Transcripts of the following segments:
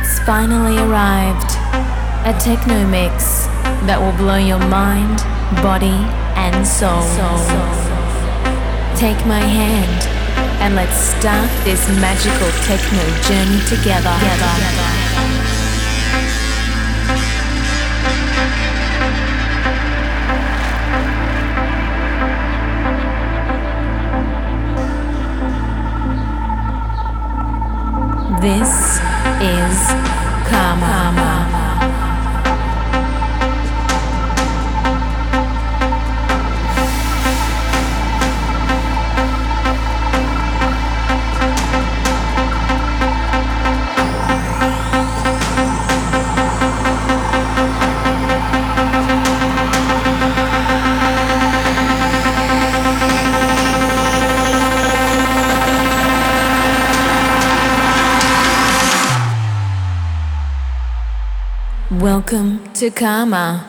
It's finally arrived. A techno mix that will blow your mind, body, and soul. Take my hand and let's start this magical techno journey together. This is Karma. Welcome to Karma,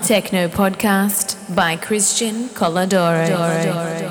Techno Podcast by Christian Coladoro.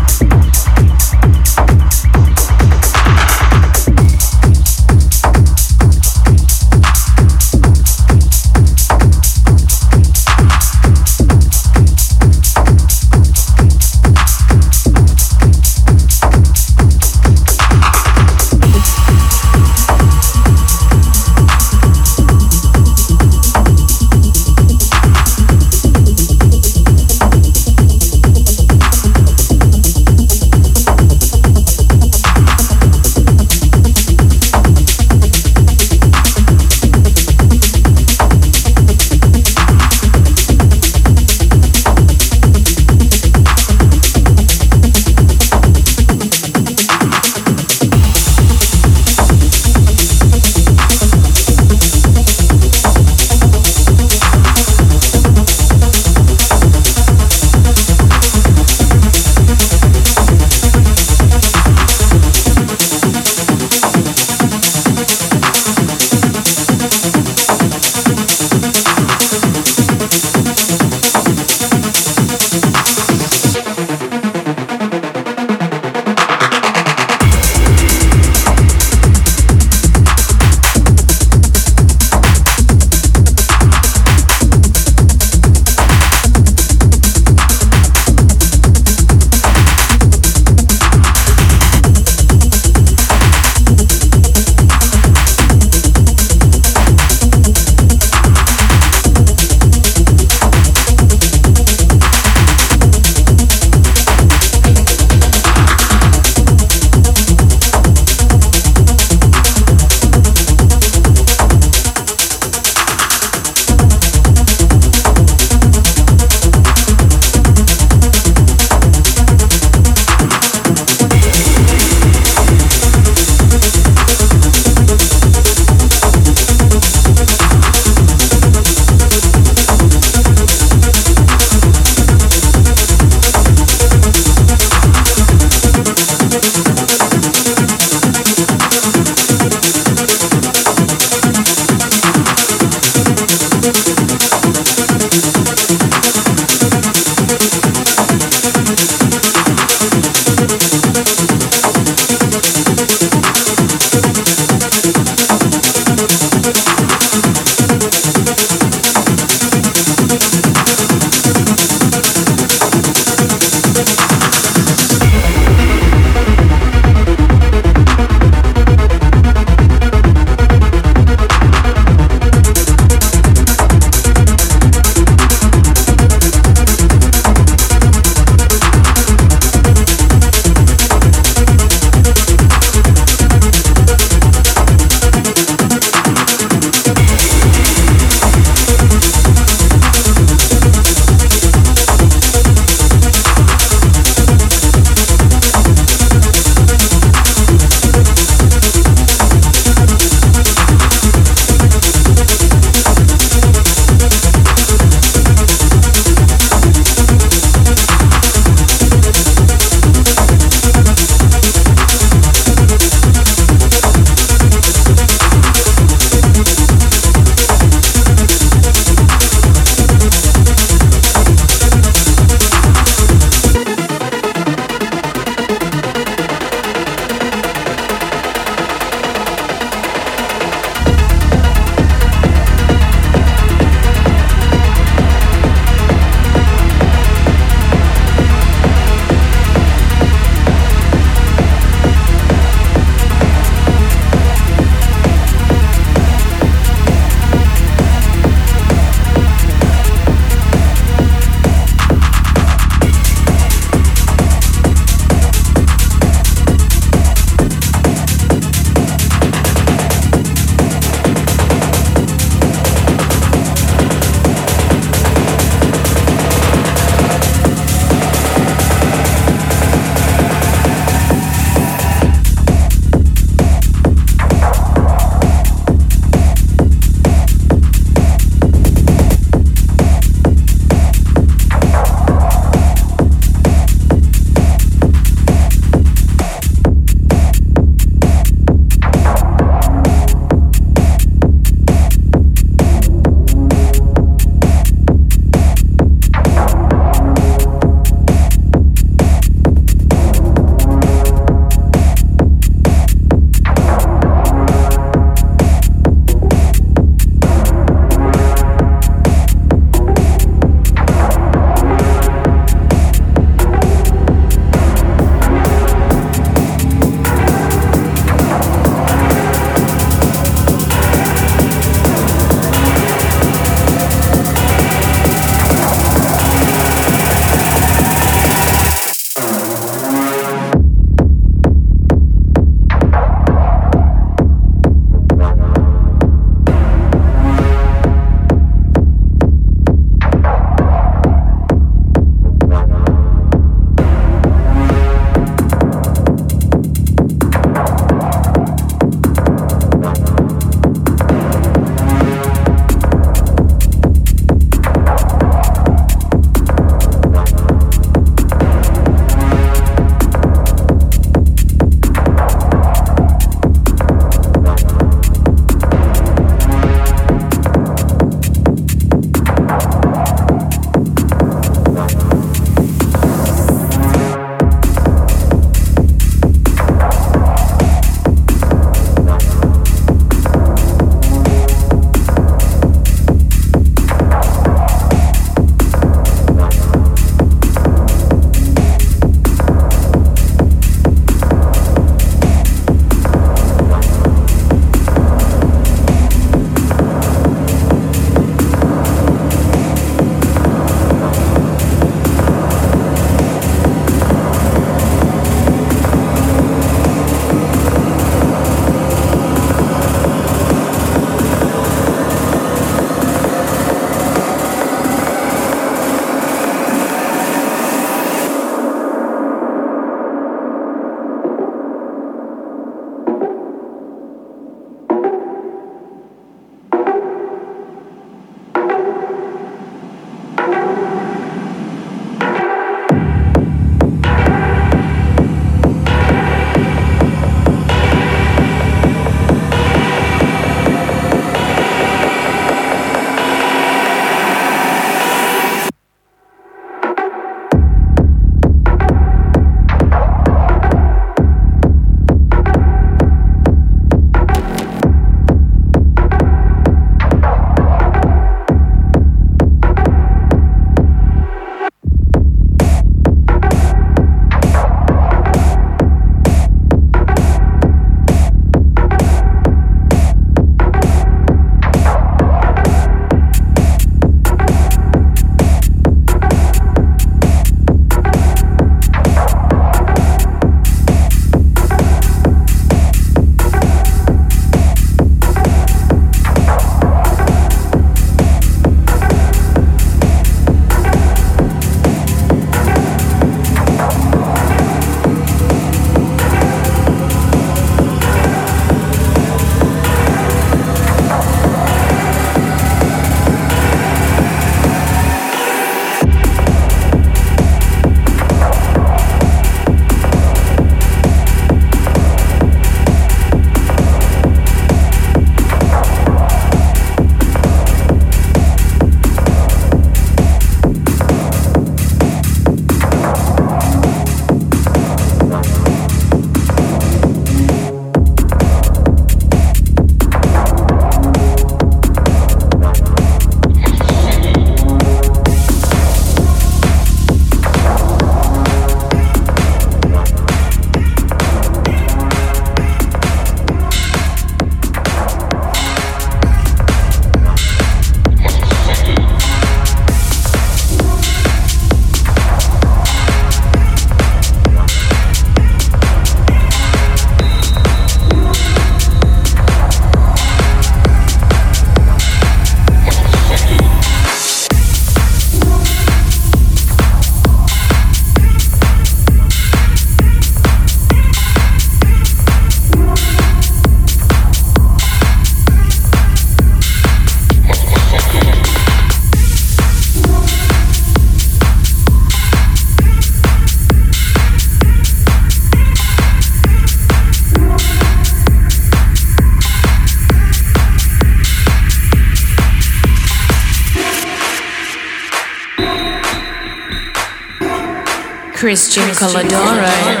Christian Colodoro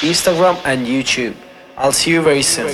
Instagram, and YouTube. I'll see you very soon.